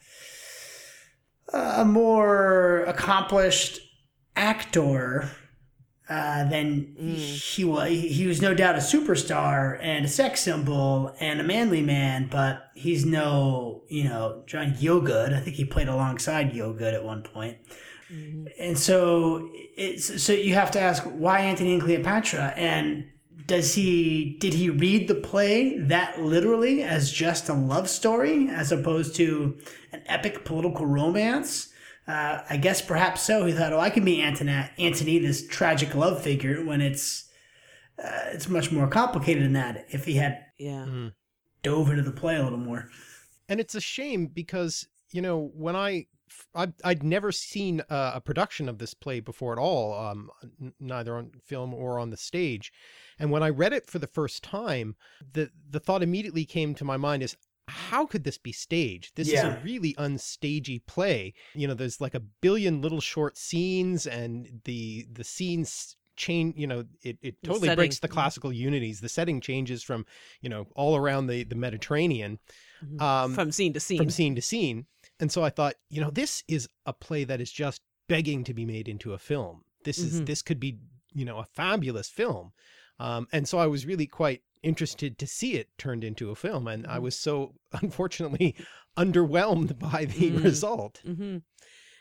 a more accomplished actor uh, then he was he was no doubt a superstar and a sex symbol and a manly man, but he's no you know John Gielgud. I think he played alongside Gielgud at one point. And so it's so you have to ask why Antony and Cleopatra and does he did he read the play that literally as just a love story as opposed to an epic political romance? Uh, I guess perhaps so. He thought, "Oh, I can be Antony, Antony, this tragic love figure." When it's uh, it's much more complicated than that. If he had Yeah. Mhm. dove into the play a little more, and it's a shame because you know when I I'd, I'd never seen uh, a production of this play before at all, um, n- neither on film or on the stage. And when I read it for the first time, the the thought immediately came to my mind is how could this be staged? This is a really unstagey play. You know, there's like a billion little short scenes, and the the scenes change. You know, it it The totally breaks the classical unities. The setting changes from you know all around the the Mediterranean Mhm. um, From scene to scene. from scene to scene. And so I thought, you know, this is a play that is just begging to be made into a film. This is Mhm. this could be, you know, a fabulous film. Um, and so I was really quite interested to see it turned into a film. And I Mhm. was so unfortunately underwhelmed by the Mm. result. hmm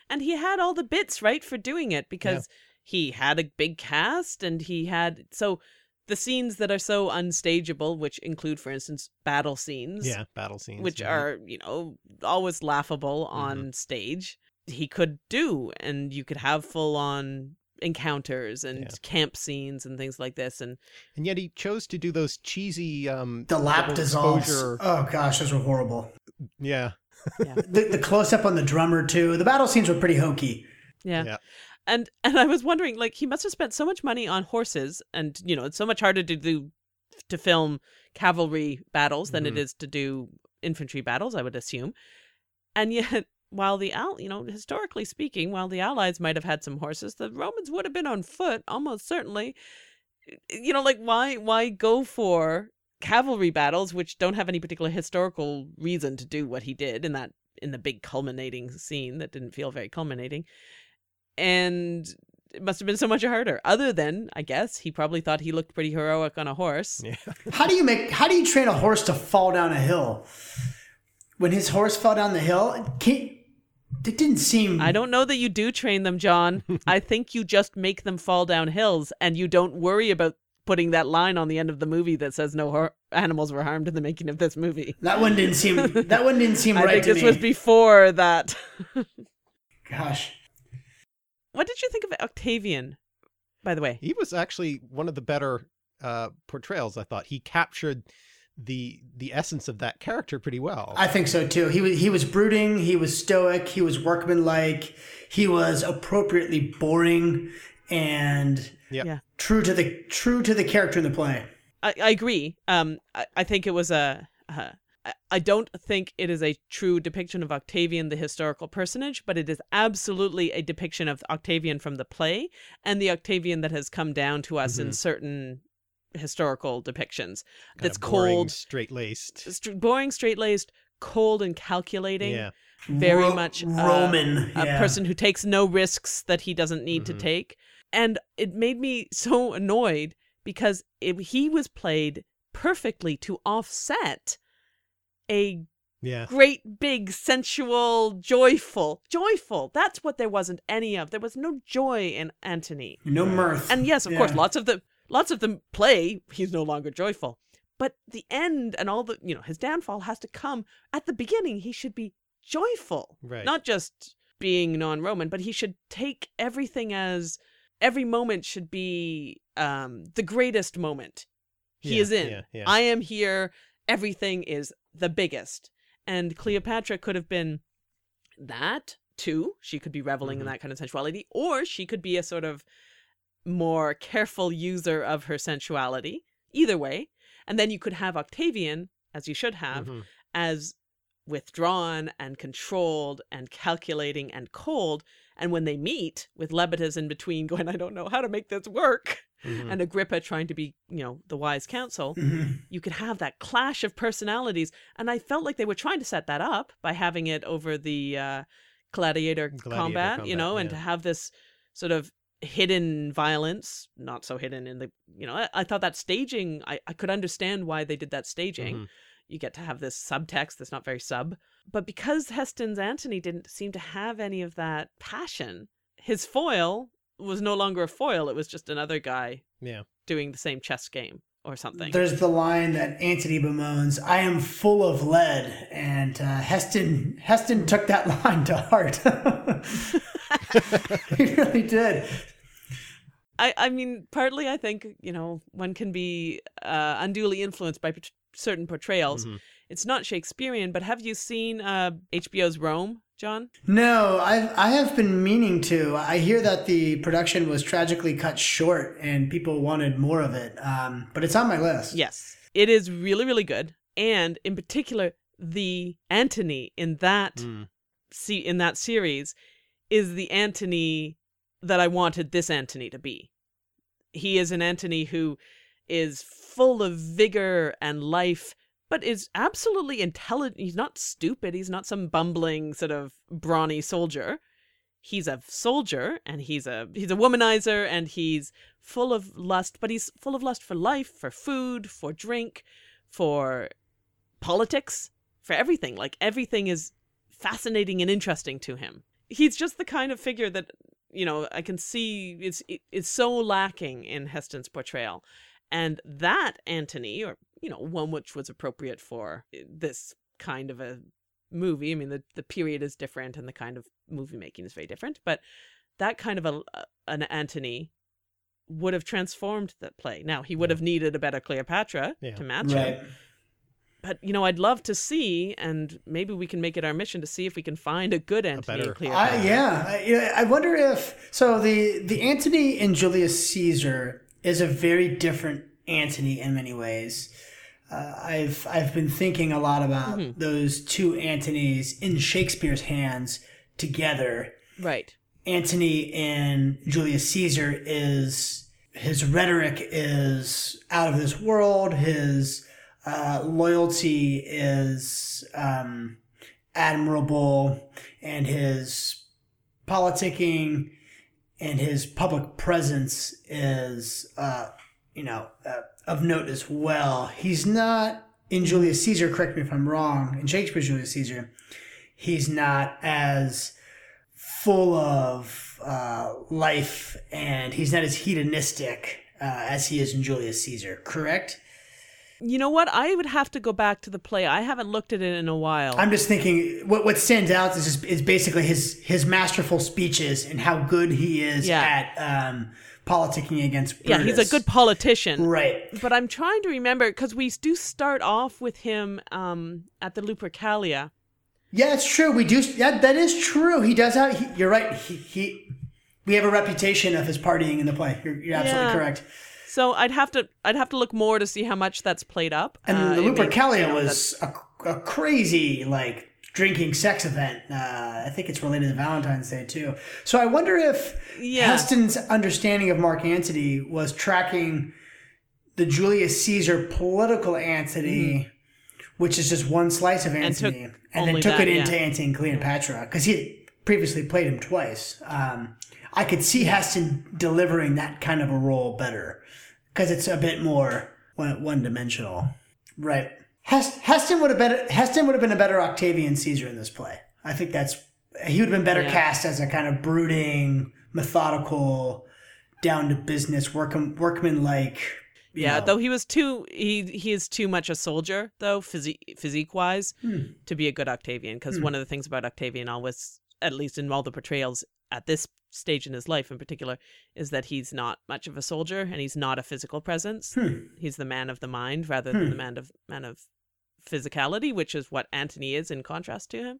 And he had all the bits right for doing it because he had a big cast and he had so the scenes that are so unstageable, which include, for instance, battle scenes. Yeah, battle scenes. Which yeah. are, you know, always laughable Mm-hmm. on stage. He could do, and you could have full on encounters and Yeah. camp scenes and things like this. And And yet he chose to do those cheesy um The lap double dissolves. Oh gosh, those were horrible. Yeah. The, the close up on the drummer too. The battle scenes were pretty hokey. yeah. Yeah. And and I was wondering, like, he must have spent so much money on horses, and you know, it's so much harder to do to film cavalry battles than it Mhm. is to do infantry battles, I would assume. And yet, while the al, you know, historically speaking, while the Allies might have had some horses, the Romans would have been on foot, almost certainly. You know, like why why go for cavalry battles which don't have any particular historical reason to do what he did in that in the big culminating scene that didn't feel very culminating and it must have been so much harder. Other than, I guess, he probably thought he looked pretty heroic on a horse. Yeah. How do you make? How do you train a horse to fall down a hill? When his horse fell down the hill, can it didn't seem. I don't know that you do train them, Jon. I think you just make them fall down hills, and you don't worry about putting that line on the end of the movie that says no hor- animals were harmed in the making of this movie. That one didn't seem. That one didn't seem I right think to this me. was before that. Gosh, what did you think of Octavian, by the way? He was actually one of the better uh portrayals, I thought. He captured the the essence of that character pretty well. I think so too. He was he was brooding. He was stoic. He was workmanlike. He was appropriately boring and Yep. Yeah. true to the true to the character in the play. I, I agree. Um, I, I think it was a. Uh, I- I don't think it is a true depiction of Octavian, the historical personage, but it is absolutely a depiction of Octavian from the play and the Octavian that has come down to us in Mhm. certain historical depictions. Kinda that's boring, cold, straight-laced. st- boring, straight laced, cold, and calculating. Yeah. Very Ro- much uh, Roman. a yeah. person who takes no risks that he doesn't need Mhm. to take. And it made me so annoyed because it, he was played perfectly to offset a Yeah. great big sensual joyful joyful that's what there wasn't any of there was no joy in antony No mirth. and yes of course lots of the lots of them play he's no longer joyful but the end and all the you know his downfall has to come at the beginning he should be joyful Right. not just being non-roman but he should take everything as every moment should be um the greatest moment he Yeah, is in Yeah. Yeah. i am here everything is the biggest and cleopatra could have been that too she could be reveling Mhm. in that kind of sensuality or she could be a sort of more careful user of her sensuality either way and then you could have octavian as you should have Mhm. as withdrawn and controlled and calculating and cold. And when they meet with Lepidus in between going, I don't know how to make this work, Mhm. and Agrippa trying to be, you know, the wise counsel, Mhm. you could have that clash of personalities. And I felt like they were trying to set that up by having it over the uh, gladiator, Gladiator combat, you combat, know, and to have this sort of hidden violence, not so hidden in the, you know, I, I thought that staging, I, I could understand why they did that staging Mhm. you get to have this subtext that's not very sub. But because Heston's Antony didn't seem to have any of that passion, his foil was no longer a foil. It was just another guy Yeah. doing the same chess game or something. There's the line that Antony bemoans, "I am full of lead," and uh, Heston Heston took that line to heart. he really did. I, I mean, partly I think, you know, one can be uh, unduly influenced by certain portrayals. Mhm. It's not Shakespearean, but have you seen uh, HBO's Rome, Jon? No, I've, I have been meaning to. I hear that the production was tragically cut short and people wanted more of it. Um, but it's on my list. Yes. It is really, really good. And in particular, the Antony in that Mm. see in that series is the Antony that I wanted this Antony to be. He is an Antony who is full of vigor and life, but is absolutely intelligent. He's not stupid. He's not some bumbling sort of brawny soldier. He's a soldier and he's a he's a womanizer and he's full of lust, but he's full of lust for life, for food, for drink, for politics, for everything. Like everything is fascinating and interesting to him. He's just the kind of figure that you know I can see it's it's so lacking in Heston's portrayal, And that Antony, or, you know, one which was appropriate for eh, this kind of a movie. I mean, the, the period is different and the kind of movie making is very different, but that kind of a, an Antony would have transformed that play. Now, he would have needed a better Cleopatra Yeah. to match Right. him. But, you know, I'd love to see, and maybe we can make it our mission to see if we can find a good Antony better- and Cleopatra. I, yeah, I, I wonder if so. The the Antony in Julius Caesar is a very different Antony in many ways. Uh, I've I've been thinking a lot about Mm-hmm. those two Antonys in Shakespeare's hands together. Right. Antony and Julius Caesar is his rhetoric is out of this world. His uh, loyalty is um, admirable, and his politicking and his public presence is, uh, you know, uh, of note as well. He's not in Julius Caesar. Correct me if I'm wrong. In Shakespeare's Julius Caesar, he's not as full of uh, life and he's not as hedonistic uh, as he is in Julius Caesar, correct? You know what? I would have to go back to the play. I haven't looked at it in a while. I'm just thinking what what stands out is just, is basically his his masterful speeches and how good he is Yeah. at um, politicking against yeah, he's a good politician. right. But I'm trying to remember because we do start off with him um, at the Lupercalia. Yeah, it's true. We do. Yeah, that is true. He does have. He, you're right. He, he we have a reputation of his partying in the play. You're, you're absolutely Yeah. correct. So I'd have to I'd have to look more to see how much that's played up. And Uh, the Lupercalia you know, was a, a crazy like drinking sex event. Uh, I think it's related to Valentine's Day too. So I wonder if Yeah. Heston's understanding of Mark Antony was tracking the Julius Caesar political Antony, which is just one slice of Mm-hmm. And took Antony, and, then took that, it into yeah. Antony and Cleopatra because he previously played him twice. Um, I could see Heston delivering that kind of a role better because it's a bit more one, one dimensional. Right. Heston would have been Heston would have been a better Octavian Caesar in this play. I think that's he would have been better Yeah. cast as a kind of brooding, methodical, down to business, workman workman like. Yeah, though he was too he he is too much a soldier though physique physique wise Hmm. to be a good Octavian because one of the things about Octavian always at least in all the portrayals at this stage in his life in particular is that he's not much of a soldier and he's not a physical presence. Hmm. He's the man of the mind rather than the man of man of physicality, which is what Antony is in contrast to him.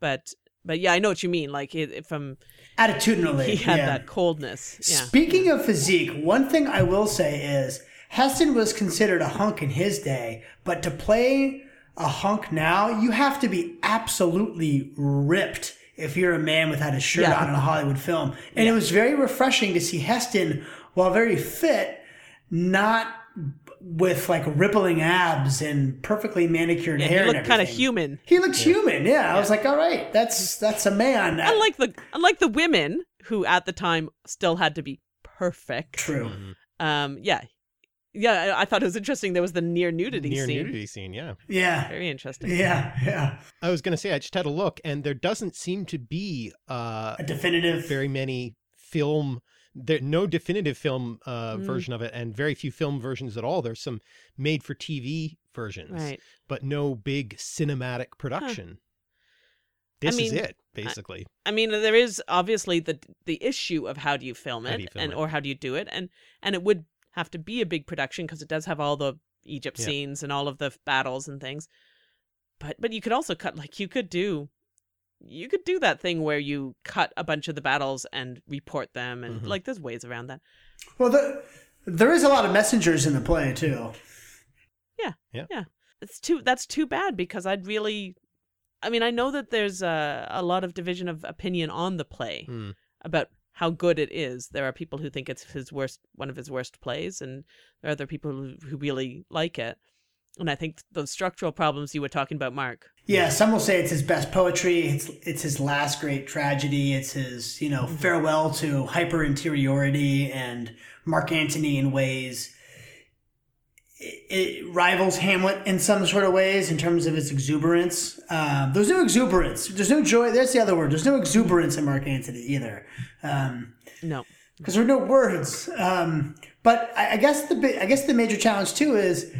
But but yeah, I know what you mean. Like it, it- from Attitudinally, he had yeah. that coldness. Yeah. Speaking of physique, one thing I will say is Heston was considered a hunk in his day, but to play a hunk now, you have to be absolutely ripped if you're a man without a shirt Yeah. on in a Hollywood film. And it was very refreshing to see Heston, while very fit, not with like rippling abs and perfectly manicured Yeah, hair. he and looked kind of human. He looks human. Yeah. I was like, all right, that's that's a man. unlike the unlike the women who at the time still had to be perfect. True. Um, yeah, yeah. I, I thought it was interesting. There was the near nudity scene. Near scene. nudity scene, yeah. Yeah. Very interesting. Yeah. Yeah. I was going to say I just had a look, and there doesn't seem to be uh, A definitive. very many film. There no definitive film uh, Mm. version of it, and very few film versions at all. There's some made-for-TV versions, Right. but no big cinematic production. This is mean, it, basically. I mean, there is obviously the the issue of how do you film it, you film and it? or how do you do it, and and it would have to be a big production because it does have all the Egypt Yeah. scenes and all of the battles and things. But but you could also cut like you could do. You could do that thing where you cut a bunch of the battles and report them, and Mhm. like there's ways around that. Well, the, there is a lot of messengers in the play too. Yeah. Yeah. Yeah. It's too that's too bad because I'd really I mean I know that there's a, a lot of division of opinion on the play Hmm. about how good it is. There are people who think it's his worst one of his worst plays and there are other people who, who really like it. And I think those structural problems you were talking about Mark. Yeah, some will say it's his best poetry. It's it's his last great tragedy. It's his you know mm-hmm. farewell to hyper interiority and Mark Antony in ways. It, rivals Hamlet in some sort of ways in terms of its exuberance. Um, there's no exuberance. There's no joy. That's the other word. There's no exuberance in Mark Antony either. Um, No. because there are no words. Um, But I, I guess the I guess the major challenge too is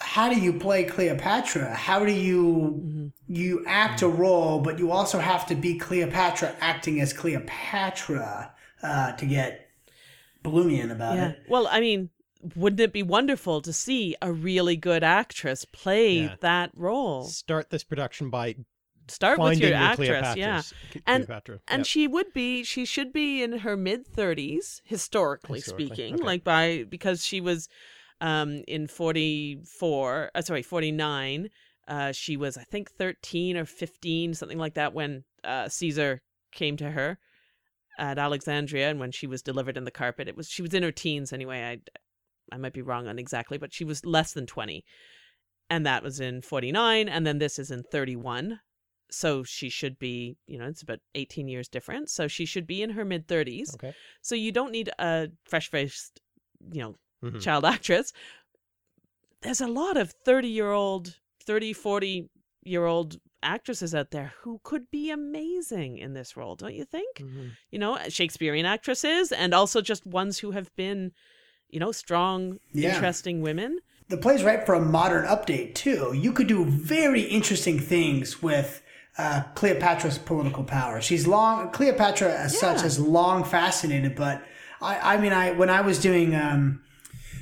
how do you play Cleopatra? How do you Mm-hmm. you act a role, but you also have to be Cleopatra acting as Cleopatra uh, to get Bloomian about Yeah. it. Well, I mean, wouldn't it be wonderful to see a really good actress play Yeah. that role? Start this production by Start with your your actress, yeah. Cleopatras. And- Cleopatra. And Yep. she would be, she should be in her mid 30s, historically, Historically, speaking, okay. like by, because she was um, in 44, uh, sorry, 49. Uh, she was, I think, 13 or 15, something like that, when uh, Caesar came to her at Alexandria and when she was delivered in the carpet. It was, she was in her teens anyway. I, I might be wrong on exactly, but she was less than 20. And that was in 49. And then this is in 31 so she should be you know it's about 18 years difference so she should be in her mid 30s Okay. so you don't need a fresh faced you know Mhm. child actress there's a lot of 30 year old 30 40 year old actresses out there who could be amazing in this role don't you think Mhm. you know shakespearean actresses and also just ones who have been you know strong Yeah. interesting women The play's right for a modern update too. You could do very interesting things with uh, Cleopatra's political power. She's long. Cleopatra, as such, Yeah. has long fascinated. But I, I mean, I when I was doing um,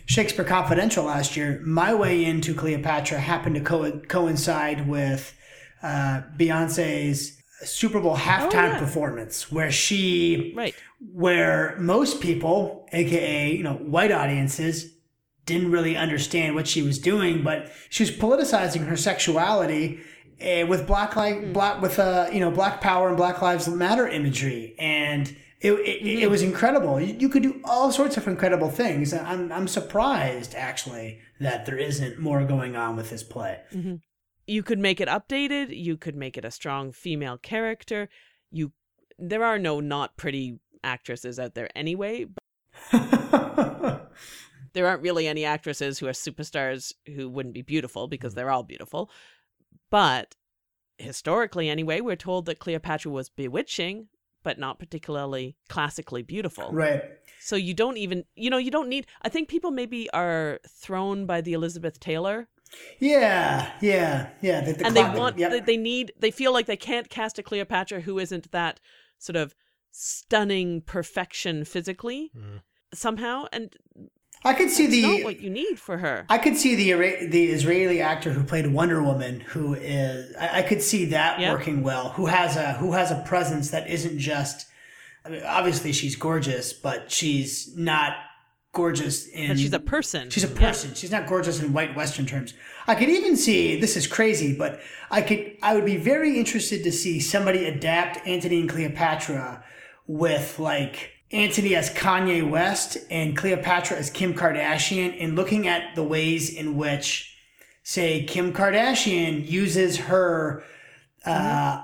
Shakespeare Confidential last year, my way into Cleopatra happened to co- coincide with uh, Beyonce's Super Bowl halftime yeah. performance, where she right where most people, aka you know white audiences, didn't really understand what she was doing, but she was politicizing her sexuality uh, with black like black with uh you know black power and Black Lives Matter imagery, and it it, it was incredible. You, you could do all sorts of incredible things. I'm I'm surprised actually that there isn't more going on with this play. You could make it updated you could make it a strong female character you there are no not pretty actresses out there anyway but there aren't really any actresses who are superstars who wouldn't be beautiful because hmm. they're all beautiful. But historically anyway we're told that cleopatra was bewitching but not particularly classically beautiful. Right. so you don't even you know you don't need i think people maybe are thrown by the elizabeth taylor Yeah, yeah, yeah. The, the and they want yep. they, they need they feel like they can't cast a cleopatra who isn't that sort of stunning perfection physically Mm. somehow and I could see it's the not what you need for her I could see the the Israeli actor who played Wonder Woman, who is I, I could see that Yeah. working well. Who has a who has a presence that isn't just. I mean, obviously she's gorgeous, but she's not gorgeous in. but she's a person She's a Yeah. person. She's not gorgeous in white Western terms. I could even see this is crazy, but I could I would be very interested to see somebody adapt Antony and Cleopatra with like Antony as Kanye West and Cleopatra as Kim Kardashian and looking at the ways in which say Kim Kardashian uses her uh,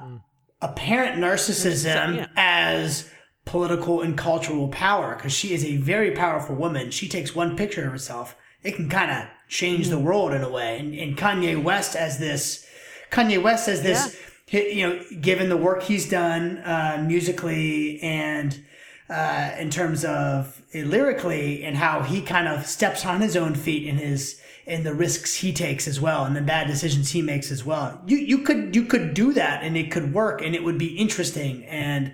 apparent narcissism Yeah. as political and cultural power because she is a very powerful woman. She takes one picture of herself, it can kind of change the world in a way. And, and Kanye West as this, Kanye West as this, hi- you know, given the work he's done uh, musically and uh, in terms of uh, lyrically and how he kind of steps on his own feet in his in the risks he takes as well and the bad decisions he makes as well. You you could you could do that and it could work and it would be interesting and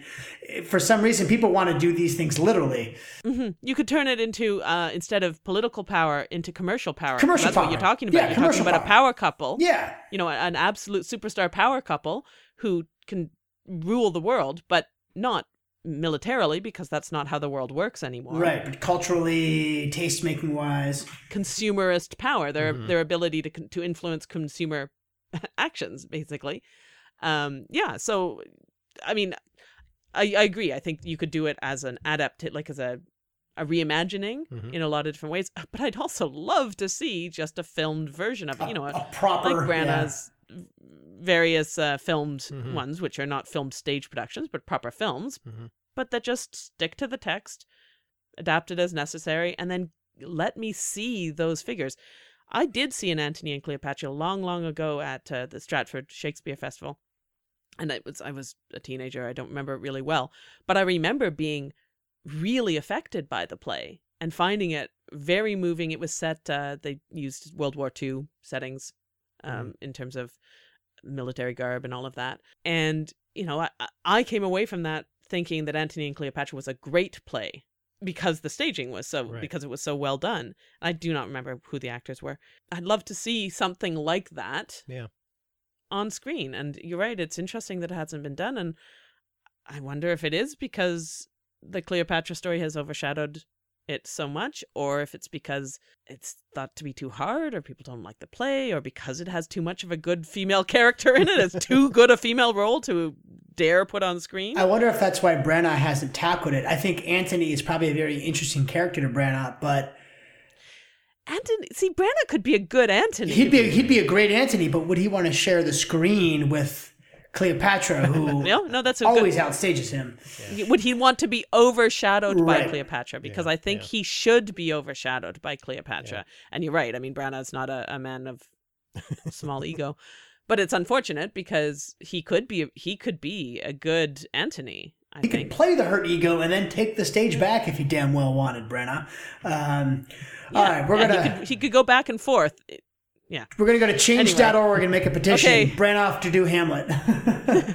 for some reason people want to do these things literally. Mm-hmm. You could turn it into uh, instead of political power into commercial power. Commercial That's what you're talking about. Yeah, you're talking about a power. power couple. Yeah. You know, an absolute superstar power couple who can rule the world, but not militarily because that's not how the world works anymore. Right, but culturally, taste making wise. Consumerist power, their Mhm. their ability to to influence consumer actions, basically. Um, yeah. So, I mean, I, I agree. I think you could do it as an adapt, like as a a reimagining Mhm. in a lot of different ways. But I'd also love to see just a filmed version of it. You know, a, a, a proper like Branagh's various uh, filmed Mhm. ones, which are not filmed stage productions, but proper films, Mhm. But that just stick to the text, adapt it as necessary, and then let me see those figures. I did see an Antony and Cleopatra long, long ago at uh, the Stratford Shakespeare Festival, and it was I was a teenager. I don't remember it really well, but I remember being really affected by the play and finding it very moving. It was set. Uh, they used World War II settings um, Mhm. in terms of military garb and all of that. And you know, I, I came away from that thinking that Antony and Cleopatra was a great play because the staging was so Right. because it was so well done. I do not remember who the actors were. I'd love to see something like that Yeah. on screen. And you're right, it's interesting that it hasn't been done. And I wonder if it is because the Cleopatra story has overshadowed it so much, or if it's because it's thought to be too hard, or people don't like the play, or because it has too much of a good female character in it. It's too good a female role to dare put on screen. I wonder if that's why Branagh hasn't tackled it. I think Antony is probably a very interesting character to Branagh, but Antony, see, Branagh could be a good Antony. he'd be he'd be a great Antony. But would he want to share the screen with Cleopatra, who no, no, that's always good. outstages him? Would he want to be overshadowed by Cleopatra? Because Yeah, I think yeah. he should be overshadowed by Cleopatra. Yeah. And you're right. I mean, Branagh's not a, a man of small ego, but it's unfortunate because he could be he could be a good Antony. I He could play the hurt ego and then take the stage back if he damn well wanted, Branagh. Um, Yeah, right, we're yeah, gonna He could, he could go back and forth. We're gonna go to change.org and make a petition. Okay. Branagh to do Hamlet. yeah,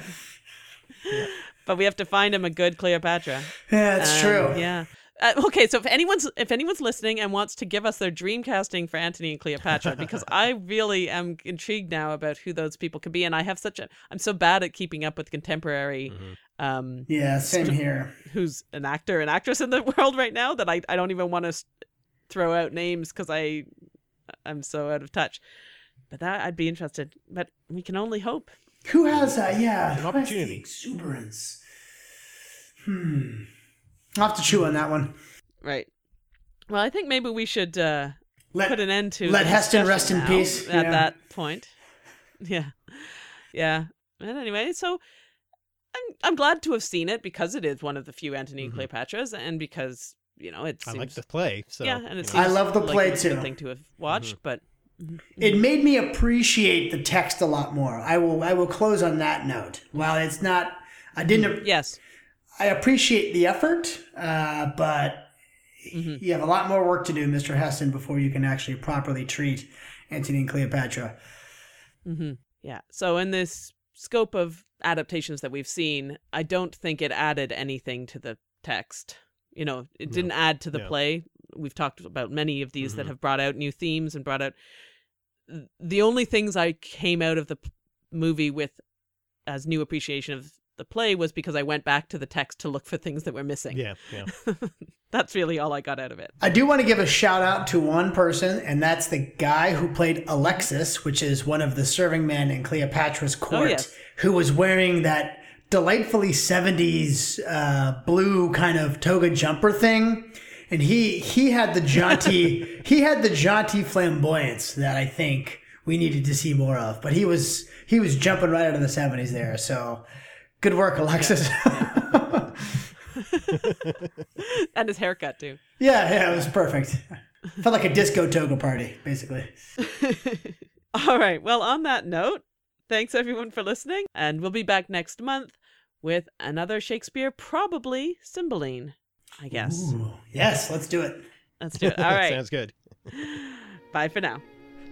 But we have to find him a good Cleopatra. Yeah, that's Um, true. Yeah. Uh, okay, so if anyone's if anyone's listening and wants to give us their dream casting for Antony and Cleopatra, because I really am intrigued now about who those people could be, and I have such a I'm so bad at keeping up with contemporary, Mhm. um, Yeah, same here. who's an actor and actress in the world right now that I I don't even want to throw out names because I I'm so out of touch. But that I'd be interested. But we can only hope. Who has that? yeah, An who has the opportunity. exuberance. Hmm. I'll have to chew on that one. Right. Well, I think maybe we should. uh Let put an end to let Heston discussion rest in peace. at Yeah. that point. Yeah, yeah. And anyway, so I'm I'm glad to have seen it because it is one of the few Antony and Mhm. Cleopatras, and because you know it I like the play. So yeah, and it you seems. I love the like play it's a good too. thing to have watched, but it made me appreciate the text a lot more. I will I will close on that note. While it's not I didn't yes, I appreciate the effort, uh, but Mhm. you have a lot more work to do, Mr. Heston, before you can actually properly treat Antony and Cleopatra. Mm-hmm. yeah. So in this scope of adaptations that we've seen, I don't think it added anything to the text. You know, it didn't add to the No. play. We've talked about many of these that Mhm. have brought out new themes and brought out the only things I came out of the p- movie with as new appreciation of the play was because I went back to the text to look for things that were missing. Yeah, yeah. That's really all I got out of it. I do want to give a shout out to one person, and that's the guy who played Alexis, which is one of the serving men in Cleopatra's court, yes. who was wearing that delightfully 70s uh, blue kind of toga jumper thing. And he he had the jaunty he had the jaunty flamboyance that I think we needed to see more of. But he was he was jumping right out of the 70s there. So good work, Alexis. and his haircut too. yeah, yeah, it was perfect. Felt like a disco toga party, basically. All right. Well, on that note, thanks everyone for listening, and we'll be back next month with another Shakespeare, probably Cymbeline. I guess. Ooh, yes, let's do it. Let's do it. All right. Sounds good. Bye for now.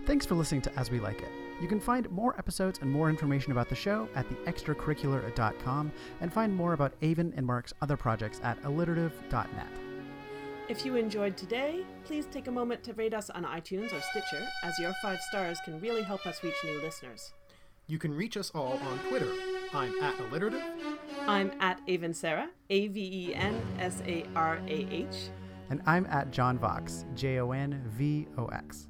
Thanks for listening to As We Like It. You can find more episodes and more information about the show at theextracurricular.com and find more about Aven and Mark's other projects at alliterative.net. If you enjoyed today, please take a moment to rate us on iTunes or Stitcher, as your five stars can really help us reach new listeners. You can reach us all on Twitter. I'm at alliterative. I'm at Aven Sarah, A V E N S A R A H. And I'm at Jon Vox, J O N V O X.